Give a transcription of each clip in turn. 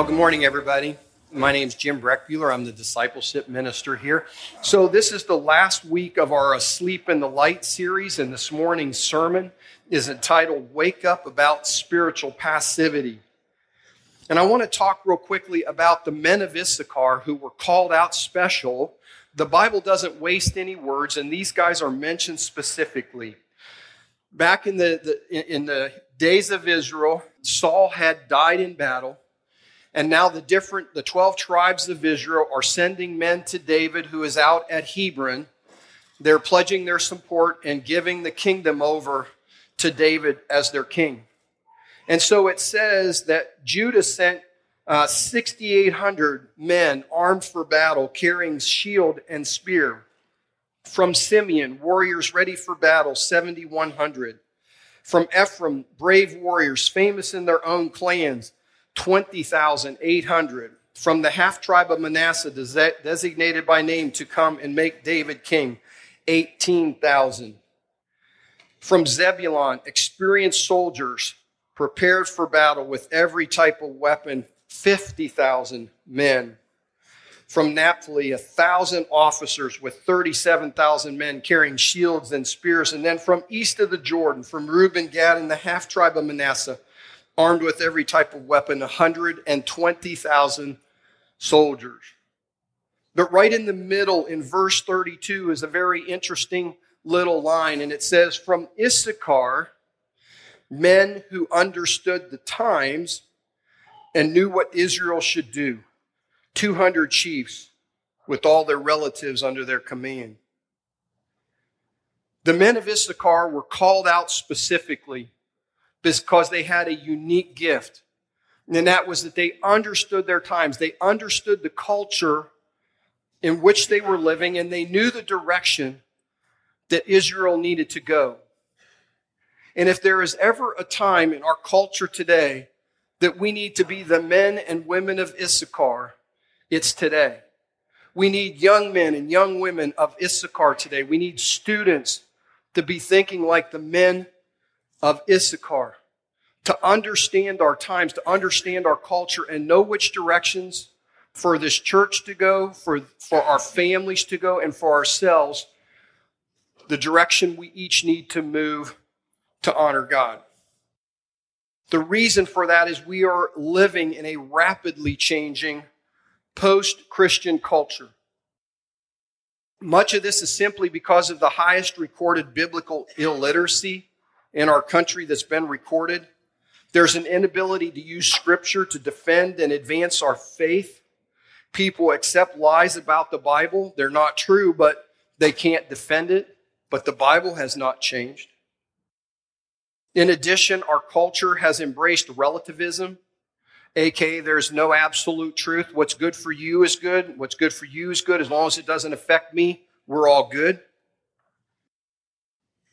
Well, good morning, everybody. My name is Jim Breckbuehler. I'm the discipleship minister here. So, this is the last week of our Asleep in the Light series, and this morning's sermon is entitled Wake Up About Spiritual Passivity. And I want to talk real quickly about the men of Issachar who were called out special. The Bible doesn't waste any words, and these guys are mentioned specifically. Back in the, the in the days of Israel, Saul had died in battle. And now the different, the 12 tribes of Israel are sending men to David who is out at Hebron. They're pledging their support and giving the kingdom over to David as their king. And so it says that Judah sent uh, 6,800 men armed for battle, carrying shield and spear. From Simeon, warriors ready for battle, 7,100. From Ephraim, brave warriors, famous in their own clans, 20,800. From the half tribe of Manasseh, designated by name to come and make David king, 18,000. From Zebulun, experienced soldiers, prepared for battle with every type of weapon, 50,000 men. From Naphtali, a thousand officers with 37,000 men carrying shields and spears. And then from east of the Jordan, from Reuben, Gad, and the half tribe of Manasseh, armed with every type of weapon, 120,000 soldiers. But right in the middle, in verse 32, is a very interesting little line, and it says, From Issachar, men who understood the times and knew what Israel should do. 200 chiefs with all their relatives under their command. The men of Issachar were called out specifically because they had a unique gift. And that was that they understood their times. They understood the culture in which they were living, and they knew the direction that Israel needed to go. And if there is ever a time in our culture today that we need to be the men and women of Issachar, it's today. We need young men and young women of Issachar today. We need students to be thinking like the men of Issachar, to understand our times, to understand our culture, and know which directions for this church to go, for, for our families to go, and for ourselves, the direction we each need to move to honor God. The reason for that is we are living in a rapidly changing post Christian culture. Much of this is simply because of the highest recorded biblical illiteracy in our country that's been recorded. There's an inability to use scripture to defend and advance our faith. People accept lies about the Bible. They're not true, but they can't defend it. But the Bible has not changed. In addition, our culture has embraced relativism, aka there's no absolute truth. What's good for you is good. What's good for you is good. As long as it doesn't affect me, we're all good.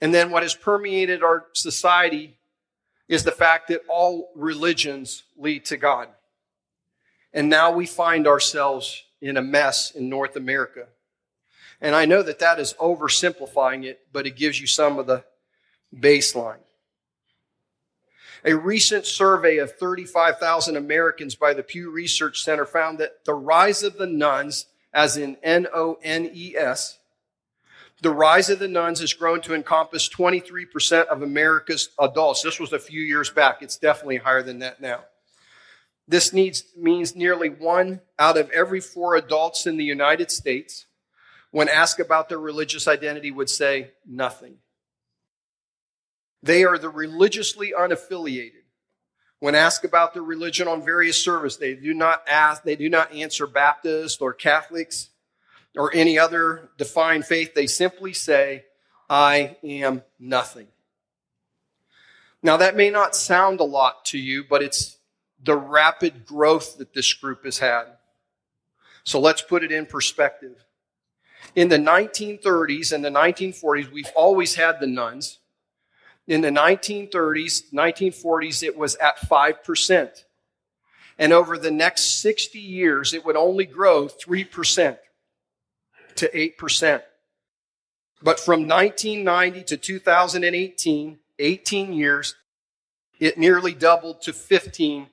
And then what has permeated our society is the fact that all religions lead to God. And now we find ourselves in a mess in North America. And I know that that is oversimplifying it, but it gives you some of the baseline. A recent survey of 35,000 Americans by the Pew Research Center found that the rise of the nones, as in N O N E S, the rise of the nones has grown to encompass 23% of America's adults. This was a few years back. It's definitely higher than that now. This needs, means nearly one out of every four adults in the United States, when asked about their religious identity, would say nothing. They are the religiously unaffiliated. When asked about their religion on various service, they do not ask, they do not answer Baptist or Catholics or any other defined faith. They simply say, I am nothing. Now, that may not sound a lot to you, but it's the rapid growth that this group has had. So let's put it in perspective. In the 1930s and the 1940s, we've always had the nones. In the 1930s, 1940s, it was at 5%. And over the next 60 years, it would only grow 3% to 8%. But from 1990 to 2018, 18 years, it nearly doubled to 15%.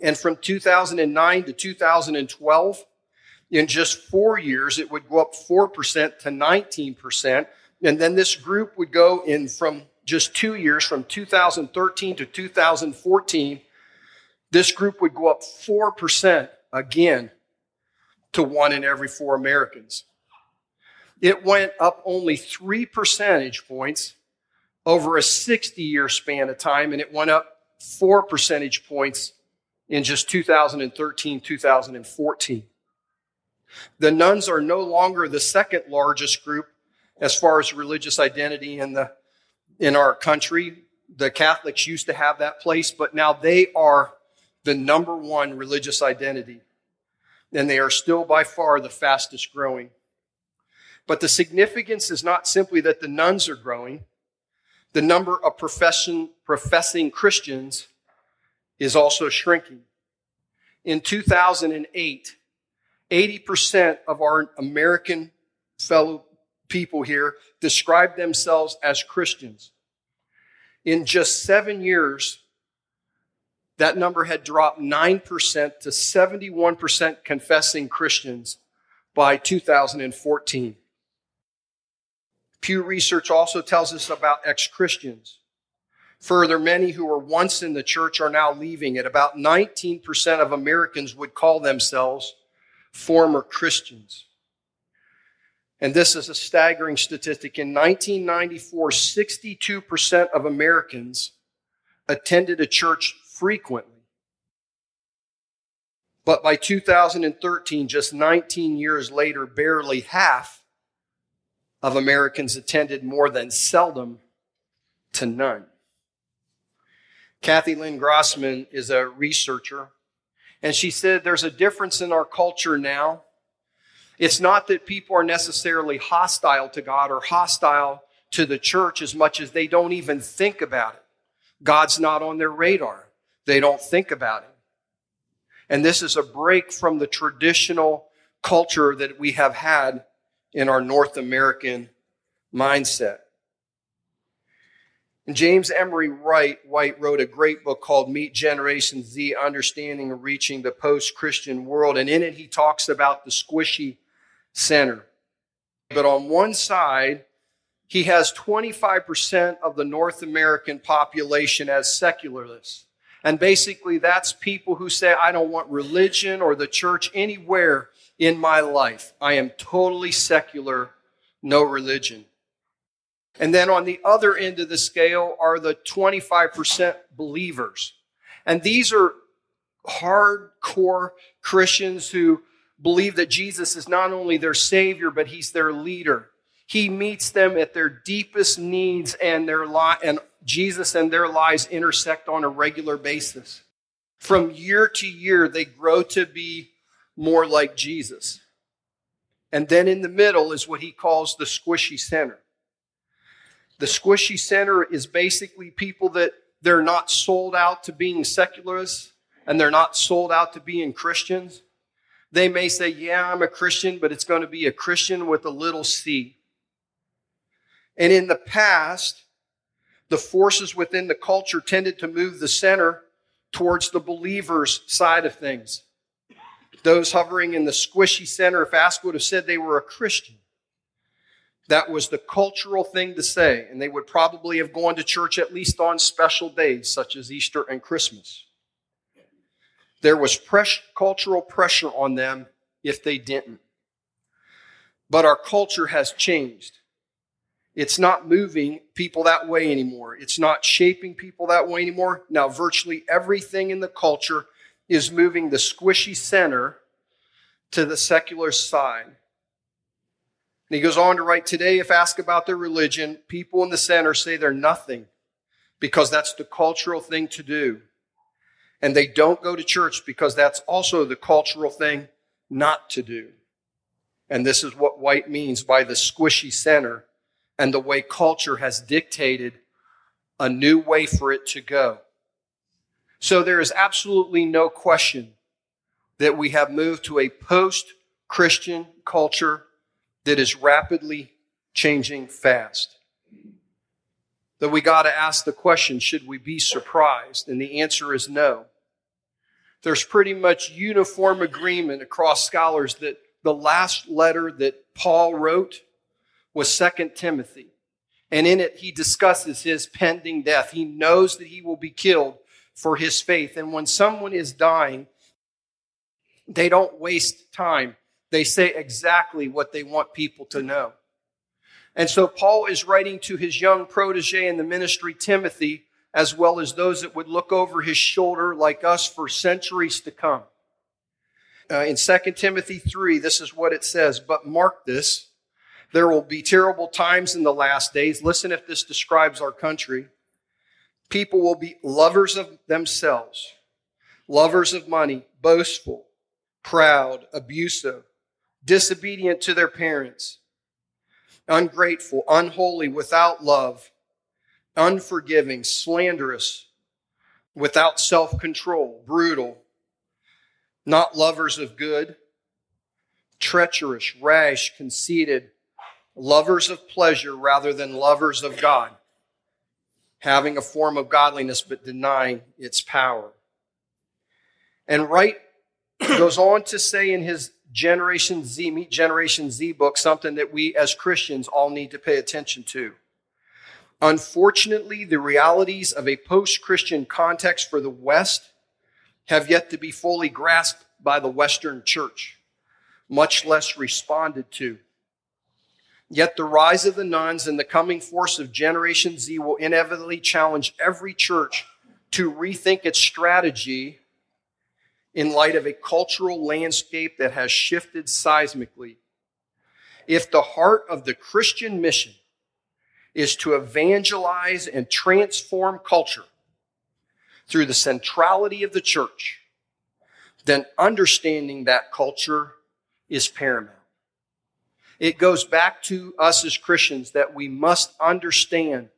And from 2009 to 2012, in just four years, it would go up 4% to 19%. And then this group would go in from just two years, from 2013 to 2014, this group would go up 4% again to one in every four Americans. It went up only three percentage points over a 60 year span of time, and it went up four percentage points in just 2013, 2014. The nones are no longer the second largest group as far as religious identity in the in our country. The Catholics used to have that place, but now they are the number one religious identity. And they are still by far the fastest growing. But the significance is not simply that the nones are growing. The number of profession, professing Christians is also shrinking. In 2008, 80% of our American fellow people here describe themselves as Christians. In just seven years, that number had dropped 9% to 71% confessing Christians by 2014. Pew Research also tells us about ex Christians. Further, many who were once in the church are now leaving it. About 19% of Americans would call themselves former Christians. And this is a staggering statistic. In 1994, 62% of Americans attended a church frequently. But by 2013, just 19 years later, barely half of Americans attended more than seldom to none. Cathy Lynn Grossman is a researcher, and she said there's a difference in our culture now it's not that people are necessarily hostile to God or hostile to the church as much as they don't even think about it. God's not on their radar. They don't think about it. And this is a break from the traditional culture that we have had in our North American mindset. And James Emery Wright, White wrote a great book called Meet Generation Z Understanding and Reaching the Post Christian World. And in it, he talks about the squishy center. But on one side, he has 25% of the North American population as secularists. And basically, that's people who say, I don't want religion or the church anywhere in my life. I am totally secular, no religion. And then on the other end of the scale are the 25% believers. And these are hardcore Christians who believe that Jesus is not only their Savior, but He's their leader. He meets them at their deepest needs, and their lot and Jesus and their lives intersect on a regular basis. From year to year, they grow to be more like Jesus. And then in the middle is what he calls the squishy center. The squishy center is basically people that they're not sold out to being secularists and they're not sold out to being Christians they may say, Yeah, I'm a Christian, but it's going to be a Christian with a little c. And in the past, the forces within the culture tended to move the center towards the believer's side of things. Those hovering in the squishy center, if asked, would have said they were a Christian. That was the cultural thing to say, and they would probably have gone to church at least on special days such as Easter and Christmas. There was cultural pressure on them if they didn't. But our culture has changed. It's not moving people that way anymore. It's not shaping people that way anymore. Now, virtually everything in the culture is moving the squishy center to the secular side. And he goes on to write today, if asked about their religion, people in the center say they're nothing because that's the cultural thing to do and they don't go to church because that's also the cultural thing not to do. And this is what White means by the squishy center and the way culture has dictated a new way for it to go. So there is absolutely no question that we have moved to a post Christian culture that is rapidly changing fast. That we got to ask the question should we be surprised? And the answer is no. there's pretty much uniform agreement across scholars that the last letter that Paul wrote was Second Timothy. And in it, he discusses his pending death. He knows that he will be killed for his faith. And when someone is dying, they don't waste time. They say exactly what they want people to know. And so Paul is writing to his young protege in the ministry, Timothy, as well as those that would look over his shoulder like us for centuries to come. Uh, in 2 Timothy 3, this is what it says, but mark this. There will be terrible times in the last days. Listen if this describes our country. People will be lovers of themselves, lovers of money, boastful, proud, abusive, disobedient to their parents, ungrateful, unholy, without love, unforgiving, slanderous, without self control, brutal, not lovers of good, treacherous, rash, conceited, lovers of pleasure rather than lovers of God, having a form of godliness but denying its power. And Wright goes on to say in his Generation Z, Meet Generation Z book, something that we as Christians all need to pay attention to. Unfortunately, the realities of a post Christian context for the West have yet to be fully grasped by the Western church, much less responded to. Yet the rise of the nones and the coming force of Generation Z will inevitably challenge every church to rethink its strategy in light of a cultural landscape that has shifted seismically. If the heart of the Christian mission is to evangelize and transform culture through the centrality of the church, then understanding that culture is paramount. It goes back to us as Christians that we must understand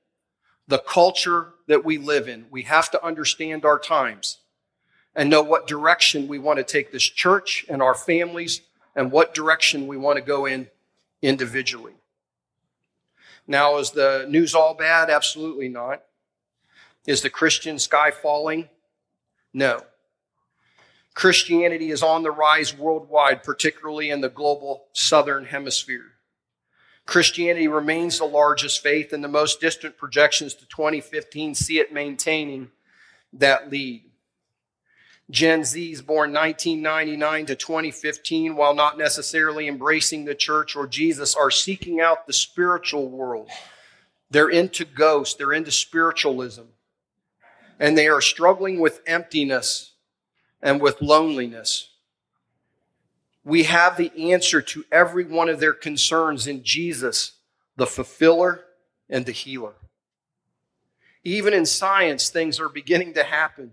the culture that we live in. We have to understand our times and know what direction we want to take this church and our families and what direction we want to go in individually. Now, is the news all bad? Absolutely not. Is the Christian sky falling? No. Christianity is on the rise worldwide, particularly in the global southern hemisphere. Christianity remains the largest faith, and the most distant projections to 2015 see it maintaining that lead. Gen Zs born 1999 to 2015, while not necessarily embracing the church or Jesus, are seeking out the spiritual world. They're into ghosts, they're into spiritualism, and they are struggling with emptiness and with loneliness. We have the answer to every one of their concerns in Jesus, the fulfiller and the healer. Even in science, things are beginning to happen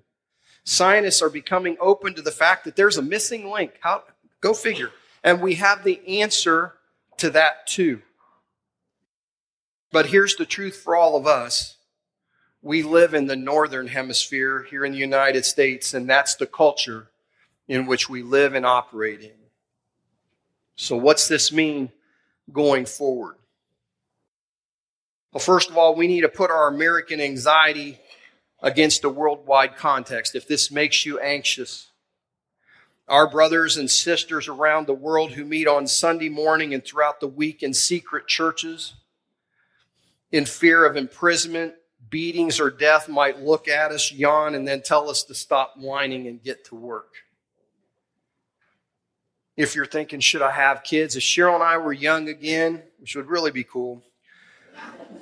scientists are becoming open to the fact that there's a missing link. How, go figure. And we have the answer to that too. But here's the truth for all of us. We live in the northern hemisphere here in the United States, and that's the culture in which we live and operate in. So, what's this mean going forward? Well, first of all, we need to put our American anxiety against a worldwide context, if this makes you anxious, our brothers and sisters around the world who meet on Sunday morning and throughout the week in secret churches, in fear of imprisonment, beatings, or death, might look at us, yawn, and then tell us to stop whining and get to work. If you're thinking, should I have kids? If Cheryl and I were young again, which would really be cool,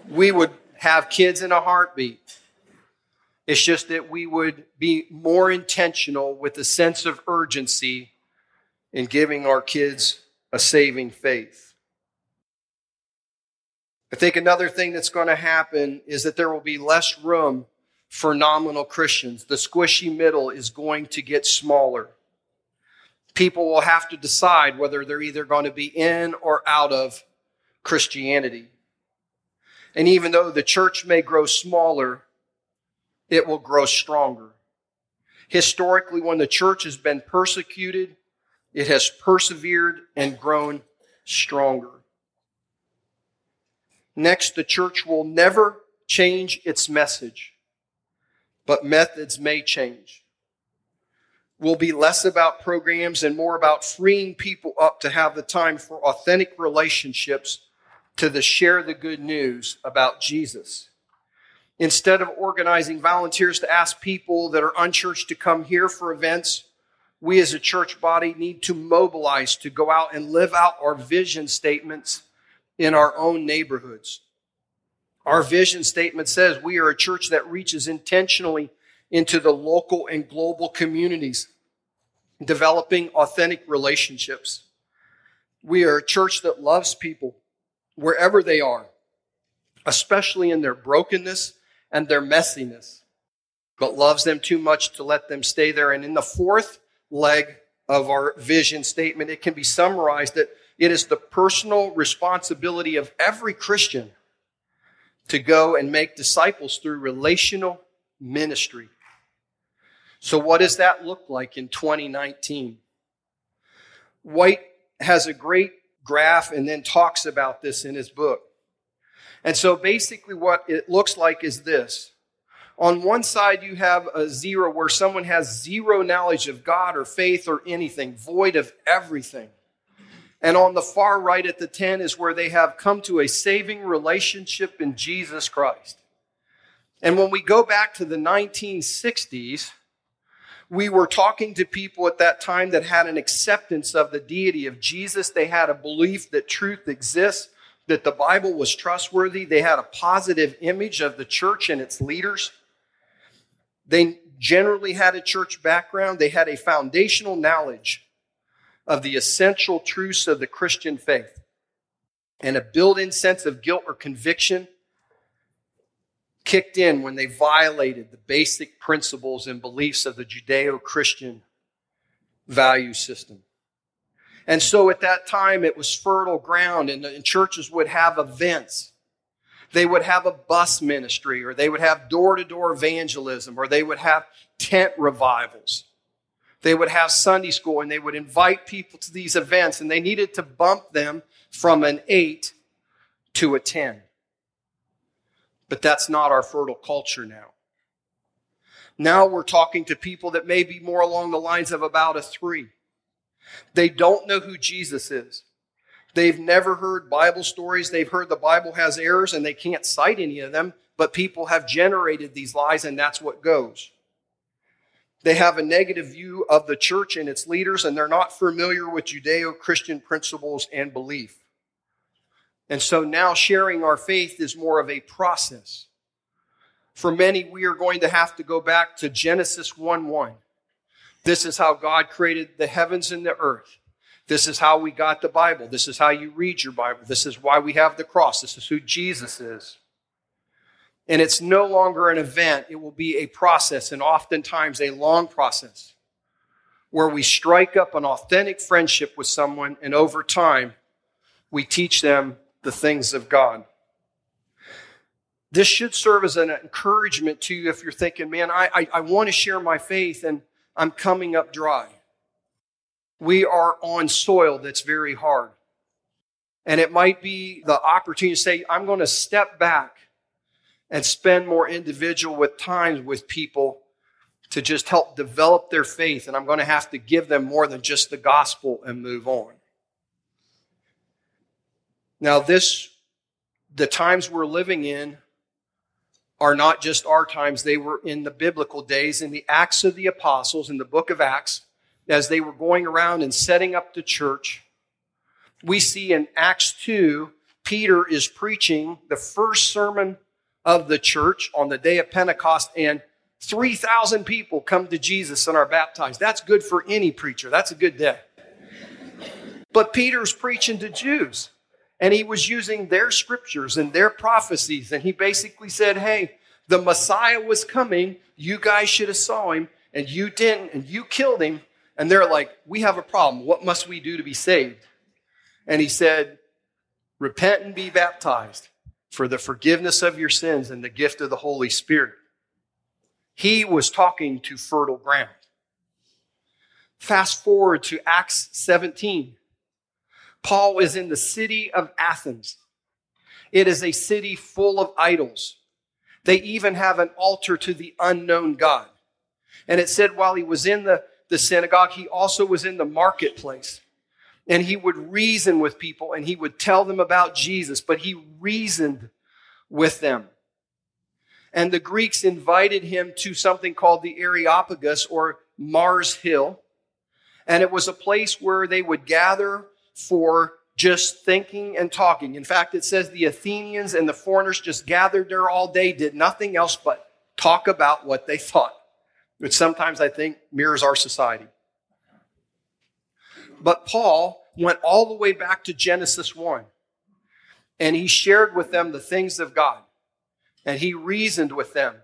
we would have kids in a heartbeat. It's just that we would be more intentional with a sense of urgency in giving our kids a saving faith. I think another thing that's going to happen is that there will be less room for nominal Christians. The squishy middle is going to get smaller. People will have to decide whether they're either going to be in or out of Christianity. And even though the church may grow smaller, it will grow stronger. Historically, when the church has been persecuted, it has persevered and grown stronger. Next, the church will never change its message, but methods may change. will be less about programs and more about freeing people up to have the time for authentic relationships to the share the good news about Jesus. Instead of organizing volunteers to ask people that are unchurched to come here for events, we as a church body need to mobilize to go out and live out our vision statements in our own neighborhoods. Our vision statement says we are a church that reaches intentionally into the local and global communities, developing authentic relationships. We are a church that loves people wherever they are, especially in their brokenness and their messiness, but loves them too much to let them stay there. And in the fourth leg of our vision statement, it can be summarized that it is the personal responsibility of every Christian to go and make disciples through relational ministry. So, what does that look like in 2019? White has a great graph and then talks about this in his book. And so, basically, what it looks like is this. On one side, you have a zero where someone has zero knowledge of God or faith or anything, void of everything. And on the far right at the 10 is where they have come to a saving relationship in Jesus Christ. And when we go back to the 1960s, we were talking to people at that time that had an acceptance of the deity of Jesus. They had a belief that truth exists, that the Bible was trustworthy. They had a positive image of the church and its leaders. They generally had a church background. They had a foundational knowledge of the essential truths of the Christian faith and a built in sense of guilt or conviction kicked in when they violated the basic principles and beliefs of the Judeo Christian value system. And so at that time, it was fertile ground, and, and churches would have events. They would have a bus ministry, or they would have door to door evangelism, or they would have tent revivals. They would have Sunday school, and they would invite people to these events, and they needed to bump them from an eight to a 10. But that's not our fertile culture now. Now we're talking to people that may be more along the lines of about a three. They don't know who Jesus is. They've never heard Bible stories. They've heard the Bible has errors and they can't cite any of them, but people have generated these lies and that's what goes. They have a negative view of the church and its leaders and they're not familiar with Judeo Christian principles and belief. And so now sharing our faith is more of a process. For many, we are going to have to go back to Genesis 1 1. This is how God created the heavens and the earth. This is how we got the Bible. This is how you read your Bible. This is why we have the cross. This is who Jesus is. And it's no longer an event, it will be a process, and oftentimes a long process, where we strike up an authentic friendship with someone, and over time, we teach them the things of God. This should serve as an encouragement to you if you're thinking, man, I, I, I want to share my faith and I'm coming up dry. We are on soil that's very hard. And it might be the opportunity to say, I'm going to step back and spend more individual with times with people to just help develop their faith. And I'm going to have to give them more than just the gospel and move on. Now, this, the times we're living in are not just our times. They were in the biblical days, in the Acts of the Apostles, in the book of Acts, as they were going around and setting up the church. We see in Acts 2, Peter is preaching the first sermon of the church on the day of Pentecost, and 3,000 people come to Jesus and are baptized. That's good for any preacher. That's a good day. But Peter's preaching to Jews. And he was using their scriptures and their prophecies. And he basically said, Hey, the Messiah was coming. You guys should have saw him and you didn't and you killed him. And they're like, We have a problem. What must we do to be saved? And he said, Repent and be baptized for the forgiveness of your sins and the gift of the Holy Spirit. He was talking to fertile ground. Fast forward to Acts 17. Paul is in the city of Athens. It is a city full of idols. They even have an altar to the unknown God. And it said while he was in the the synagogue, he also was in the marketplace. And he would reason with people and he would tell them about Jesus, but he reasoned with them. And the Greeks invited him to something called the Areopagus or Mars Hill. And it was a place where they would gather for just thinking and talking. In fact, it says the Athenians and the foreigners just gathered there all day, did nothing else but talk about what they thought, which sometimes I think mirrors our society. But Paul went all the way back to Genesis 1 and he shared with them the things of God and he reasoned with them.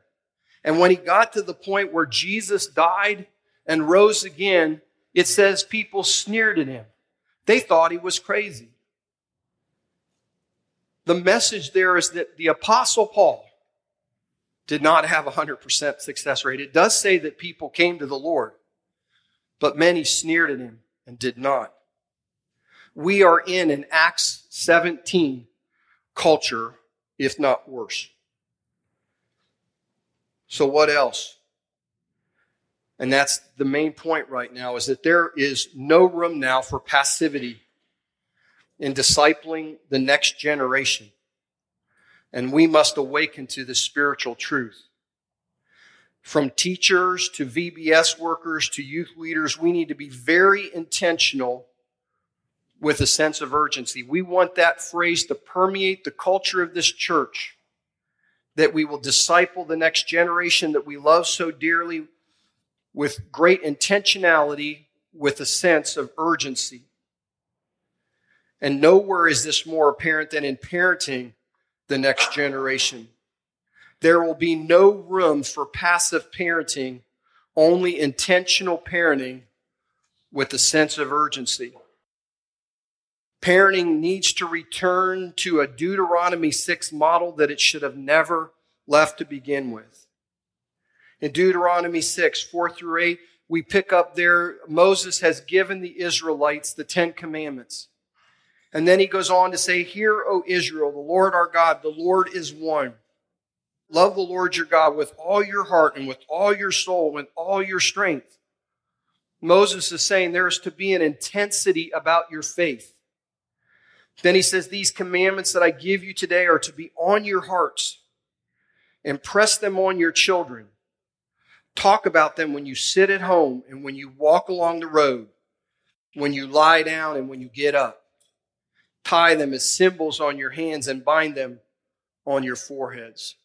And when he got to the point where Jesus died and rose again, it says people sneered at him. They thought he was crazy. The message there is that the Apostle Paul did not have a 100% success rate. It does say that people came to the Lord, but many sneered at him and did not. We are in an Acts 17 culture, if not worse. So, what else? And that's the main point right now is that there is no room now for passivity in discipling the next generation. And we must awaken to the spiritual truth. From teachers to VBS workers to youth leaders, we need to be very intentional with a sense of urgency. We want that phrase to permeate the culture of this church that we will disciple the next generation that we love so dearly with great intentionality, with a sense of urgency. And nowhere is this more apparent than in parenting the next generation. There will be no room for passive parenting, only intentional parenting with a sense of urgency. Parenting needs to return to a Deuteronomy 6 model that it should have never left to begin with. In Deuteronomy 6, 4 through 8, we pick up there, Moses has given the Israelites the Ten Commandments. And then he goes on to say, Hear, O Israel, the Lord our God, the Lord is one. Love the Lord your God with all your heart and with all your soul, and with all your strength. Moses is saying there is to be an intensity about your faith. Then he says, These commandments that I give you today are to be on your hearts. Impress them on your children. Talk about them when you sit at home and when you walk along the road, when you lie down and when you get up. Tie them as symbols on your hands and bind them on your foreheads.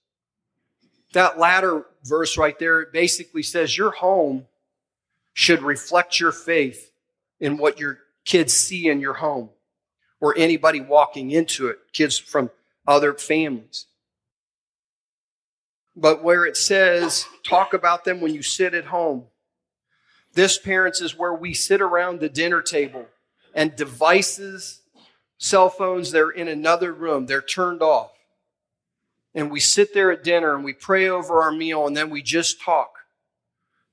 That latter verse right there basically says your home should reflect your faith in what your kids see in your home or anybody walking into it, kids from other families. But where it says, talk about them when you sit at home, this, parents, is where we sit around the dinner table and devices, cell phones, they're in another room, they're turned off. And we sit there at dinner and we pray over our meal and then we just talk.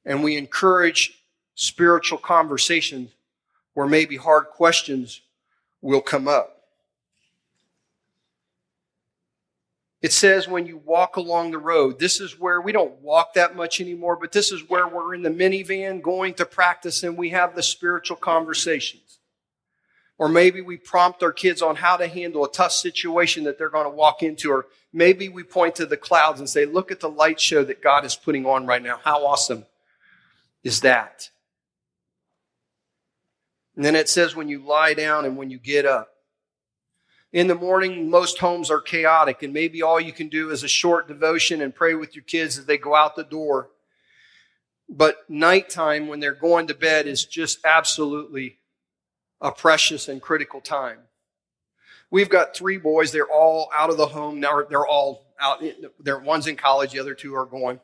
And we encourage spiritual conversations where maybe hard questions will come up. It says when you walk along the road, this is where we don't walk that much anymore, but this is where we're in the minivan going to practice and we have the spiritual conversations. Or maybe we prompt our kids on how to handle a tough situation that they're going to walk into. Or maybe we point to the clouds and say, look at the light show that God is putting on right now. How awesome is that? And then it says when you lie down and when you get up. In the morning, most homes are chaotic, and maybe all you can do is a short devotion and pray with your kids as they go out the door. But nighttime, when they're going to bed, is just absolutely a precious and critical time. We've got three boys. They're all out of the home. Now they're all out. They're, one's in college. The other two are going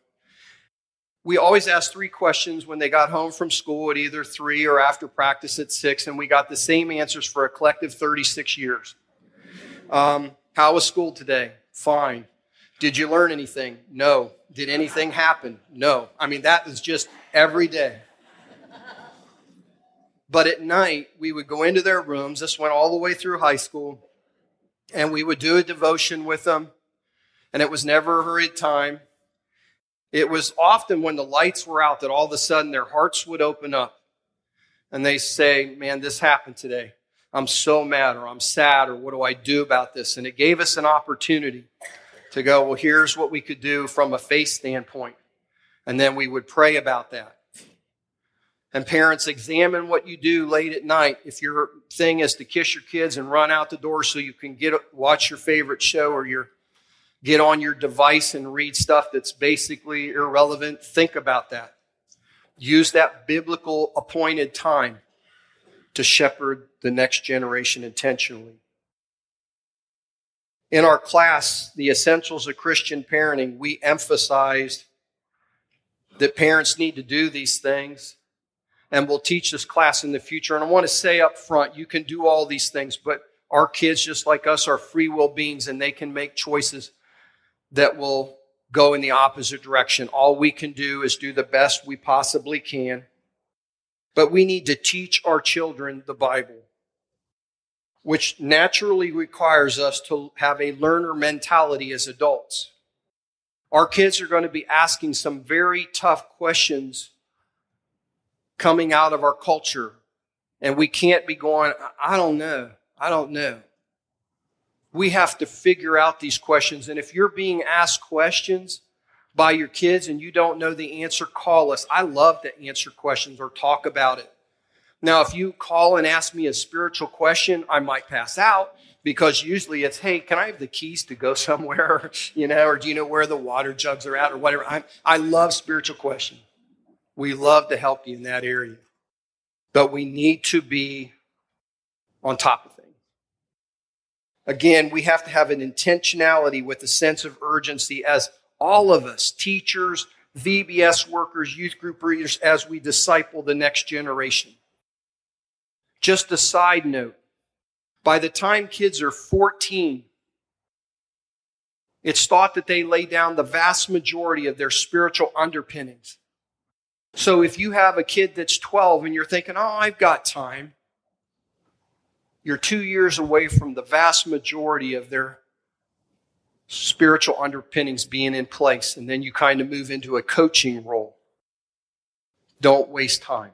we always asked three questions when they got home from school at either three or after practice at six, and we got the same answers for a collective 36 years. Um, how was school today? Fine. Did you learn anything? No. Did anything happen? No. I mean, that is just every day. But at night, we would go into their rooms. This went all the way through high school. And we would do a devotion with them. And it was never a hurried time. It was often when the lights were out that all of a sudden their hearts would open up and they say, Man, this happened today. I'm so mad or I'm sad or what do I do about this? And it gave us an opportunity to go, Well, here's what we could do from a faith standpoint. And then we would pray about that. And parents, examine what you do late at night. If your thing is to kiss your kids and run out the door so you can get watch your favorite show or your get on your device and read stuff that's basically irrelevant, think about that. Use that biblical appointed time to shepherd the next generation intentionally. In our class, The Essentials of Christian Parenting, we emphasized that parents need to do these things and we'll teach this class in the future. And I want to say up front, you can do all these things, but our kids, just like us, are free will beings and they can make choices that will go in the opposite direction. All we can do is do the best we possibly can. But we need to teach our children the Bible, which naturally requires us to have a learner mentality as adults. Our kids are going to be asking some very tough questions coming out of our culture. And we can't be going, I don't know. I don't know. We have to figure out these questions. And if you're being asked questions by your kids and you don't know the answer, call us. I love to answer questions or talk about it. Now, if you call and ask me a spiritual question, I might pass out because usually it's, hey, can I have the keys to go somewhere? you know, or do you know where the water jugs are at or whatever? I, I love spiritual questions. We love to help you in that area. But we need to be on top of things. Again, we have to have an intentionality with a sense of urgency as all of us, teachers, VBS workers, youth group leaders, as we disciple the next generation. Just a side note by the time kids are 14, it's thought that they lay down the vast majority of their spiritual underpinnings so if you have a kid that's 12 and you're thinking, oh, I've got time, you're two years away from the vast majority of their spiritual underpinnings being in place. And then you kind of move into a coaching role. Don't waste time.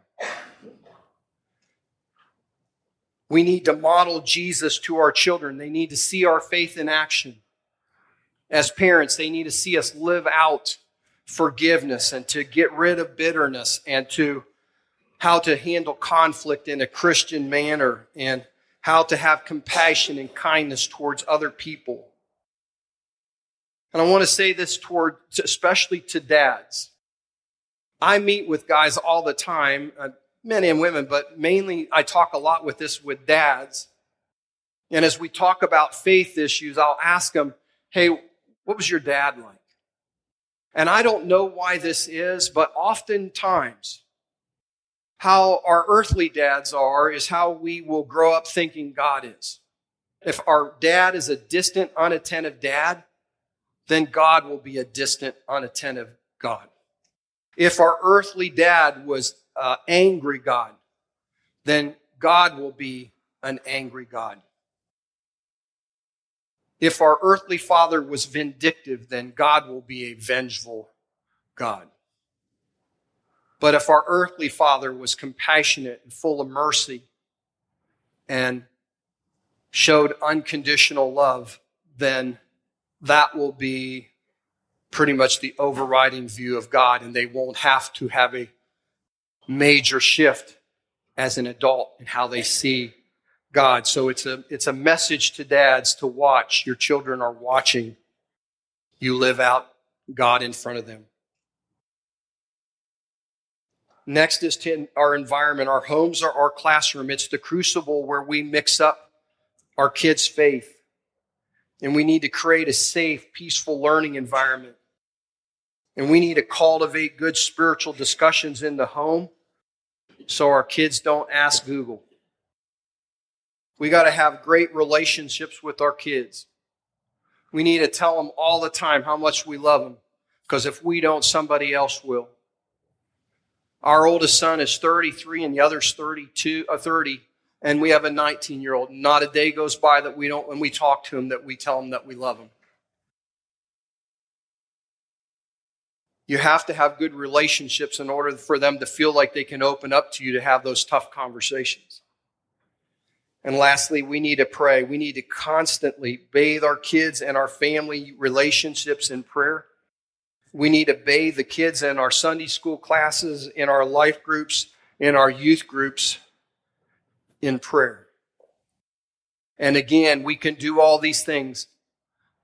We need to model Jesus to our children. They need to see our faith in action. As parents, they need to see us live out forgiveness and to get rid of bitterness and to how to handle conflict in a Christian manner and how to have compassion and kindness towards other people. And I want to say this toward, especially to dads. I meet with guys all the time, uh, men and women, but mainly I talk a lot with this with dads. And as we talk about faith issues, I'll ask them, Hey, what was your dad like? And I don't know why this is, but oftentimes, how our earthly dads are is how we will grow up thinking God is. If our dad is a distant, unattentive dad, then God will be a distant, unattentive God. If our earthly dad was uh, angry God, then God will be an angry God. If our earthly father was vindictive, then God will be a vengeful God. But if our earthly father was compassionate and full of mercy and showed unconditional love, then that will be pretty much the overriding view of God, and they won't have to have a major shift as an adult in how they see God. So it's a, it's a message to dads to watch. Your children are watching you live out God in front of them. Next is to our environment. Our homes are our classroom. It's the crucible where we mix up our kids' faith. And we need to create a safe, peaceful learning environment. And we need to cultivate good spiritual discussions in the home so our kids don't ask Google. We got to have great relationships with our kids. We need to tell them all the time how much we love them because if we don't, somebody else will. Our oldest son is 33 and the other's 32, uh, 30, and we have a 19 year old. Not a day goes by that we don't, when we talk to him, that we tell him that we love him. You have to have good relationships in order for them to feel like they can open up to you to have those tough conversations. And lastly, we need to pray. We need to constantly bathe our kids and our family relationships in prayer. We need to bathe the kids in our Sunday school classes, in our life groups, in our youth groups in prayer. And again, we can do all these things,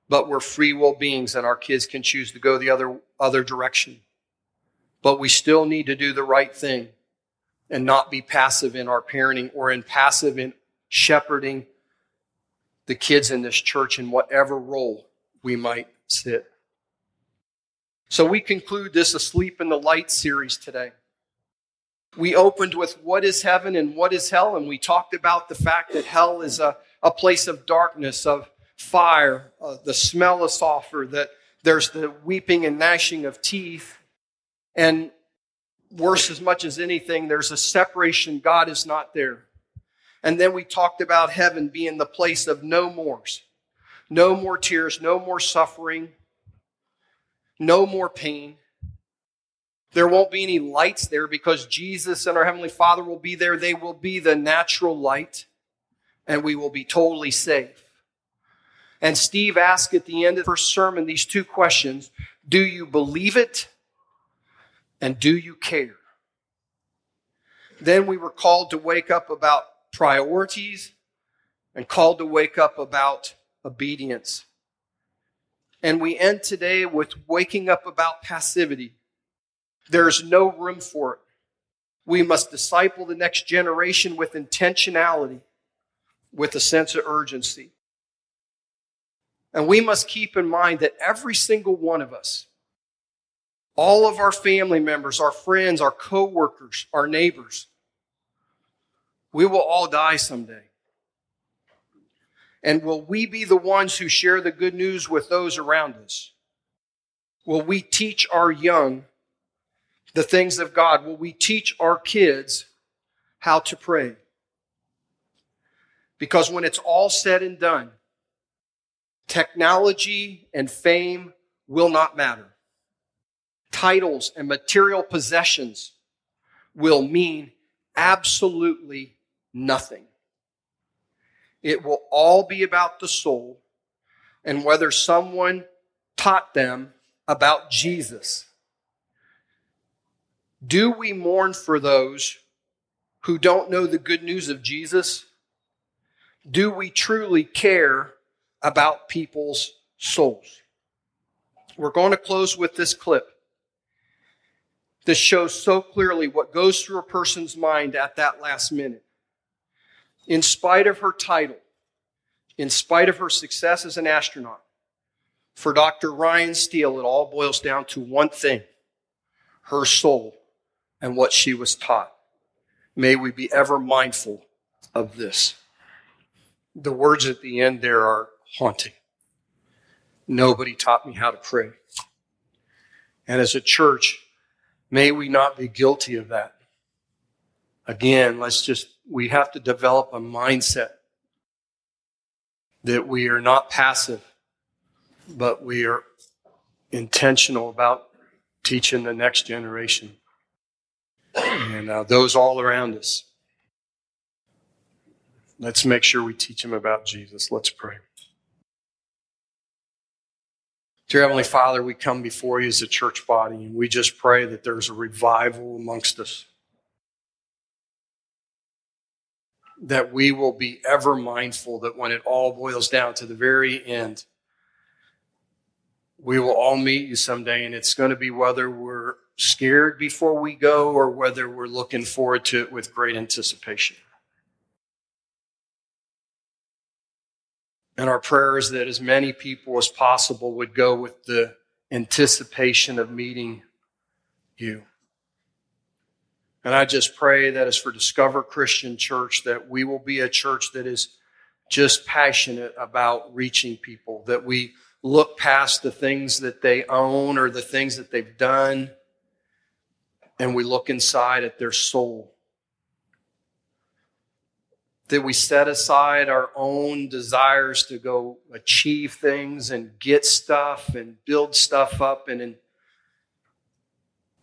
but we're free will beings and our kids can choose to go the other, other direction. But we still need to do the right thing and not be passive in our parenting or in passive in shepherding the kids in this church in whatever role we might sit. So we conclude this Asleep in the Light series today. We opened with what is heaven and what is hell, and we talked about the fact that hell is a, a place of darkness, of fire, uh, the smell of sulfur, that there's the weeping and gnashing of teeth. And worse, as much as anything, there's a separation. God is not there. And then we talked about heaven being the place of no mores, no more tears, no more suffering, no more pain. There won't be any lights there because Jesus and our Heavenly Father will be there. They will be the natural light, and we will be totally safe. And Steve asked at the end of the first sermon these two questions Do you believe it? And do you care? Then we were called to wake up about priorities and called to wake up about obedience. And we end today with waking up about passivity. There's no room for it. We must disciple the next generation with intentionality, with a sense of urgency. And we must keep in mind that every single one of us, all of our family members, our friends, our coworkers, our neighbors, we will all die someday. And will we be the ones who share the good news with those around us? Will we teach our young the things of God? Will we teach our kids how to pray? Because when it's all said and done, technology and fame will not matter. Titles and material possessions will mean absolutely nothing. It will all be about the soul and whether someone taught them about Jesus. Do we mourn for those who don't know the good news of Jesus? Do we truly care about people's souls? We're going to close with this clip. This shows so clearly what goes through a person's mind at that last minute in spite of her title, in spite of her success as an astronaut, for Dr. Ryan Steele, it all boils down to one thing her soul and what she was taught. May we be ever mindful of this. The words at the end there are haunting. Nobody taught me how to pray. And as a church, may we not be guilty of that. Again, let's just we have to develop a mindset that we are not passive, but we are intentional about teaching the next generation and uh, those all around us. Let's make sure we teach them about Jesus. Let's pray. Dear Heavenly Father, we come before you as a church body and we just pray that there's a revival amongst us. That we will be ever mindful that when it all boils down to the very end, we will all meet you someday, and it's going to be whether we're scared before we go or whether we're looking forward to it with great anticipation. And our prayer is that as many people as possible would go with the anticipation of meeting you. And I just pray that as for Discover Christian Church, that we will be a church that is just passionate about reaching people, that we look past the things that they own or the things that they've done, and we look inside at their soul. That we set aside our own desires to go achieve things and get stuff and build stuff up and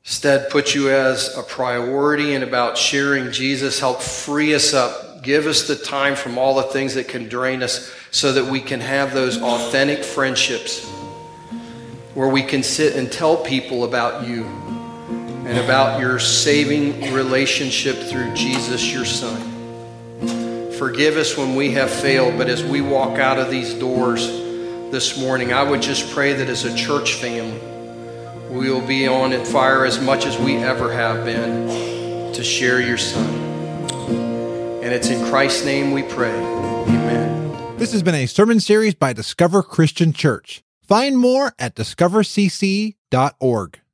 Instead, put you as a priority and about sharing Jesus. Help free us up. Give us the time from all the things that can drain us so that we can have those authentic friendships where we can sit and tell people about you and about your saving relationship through Jesus, your Son. Forgive us when we have failed, but as we walk out of these doors this morning, I would just pray that as a church family, we will be on and fire as much as we ever have been to share your Son. And it's in Christ's name we pray. Amen. This has been a sermon series by Discover Christian Church. Find more at discovercc.org.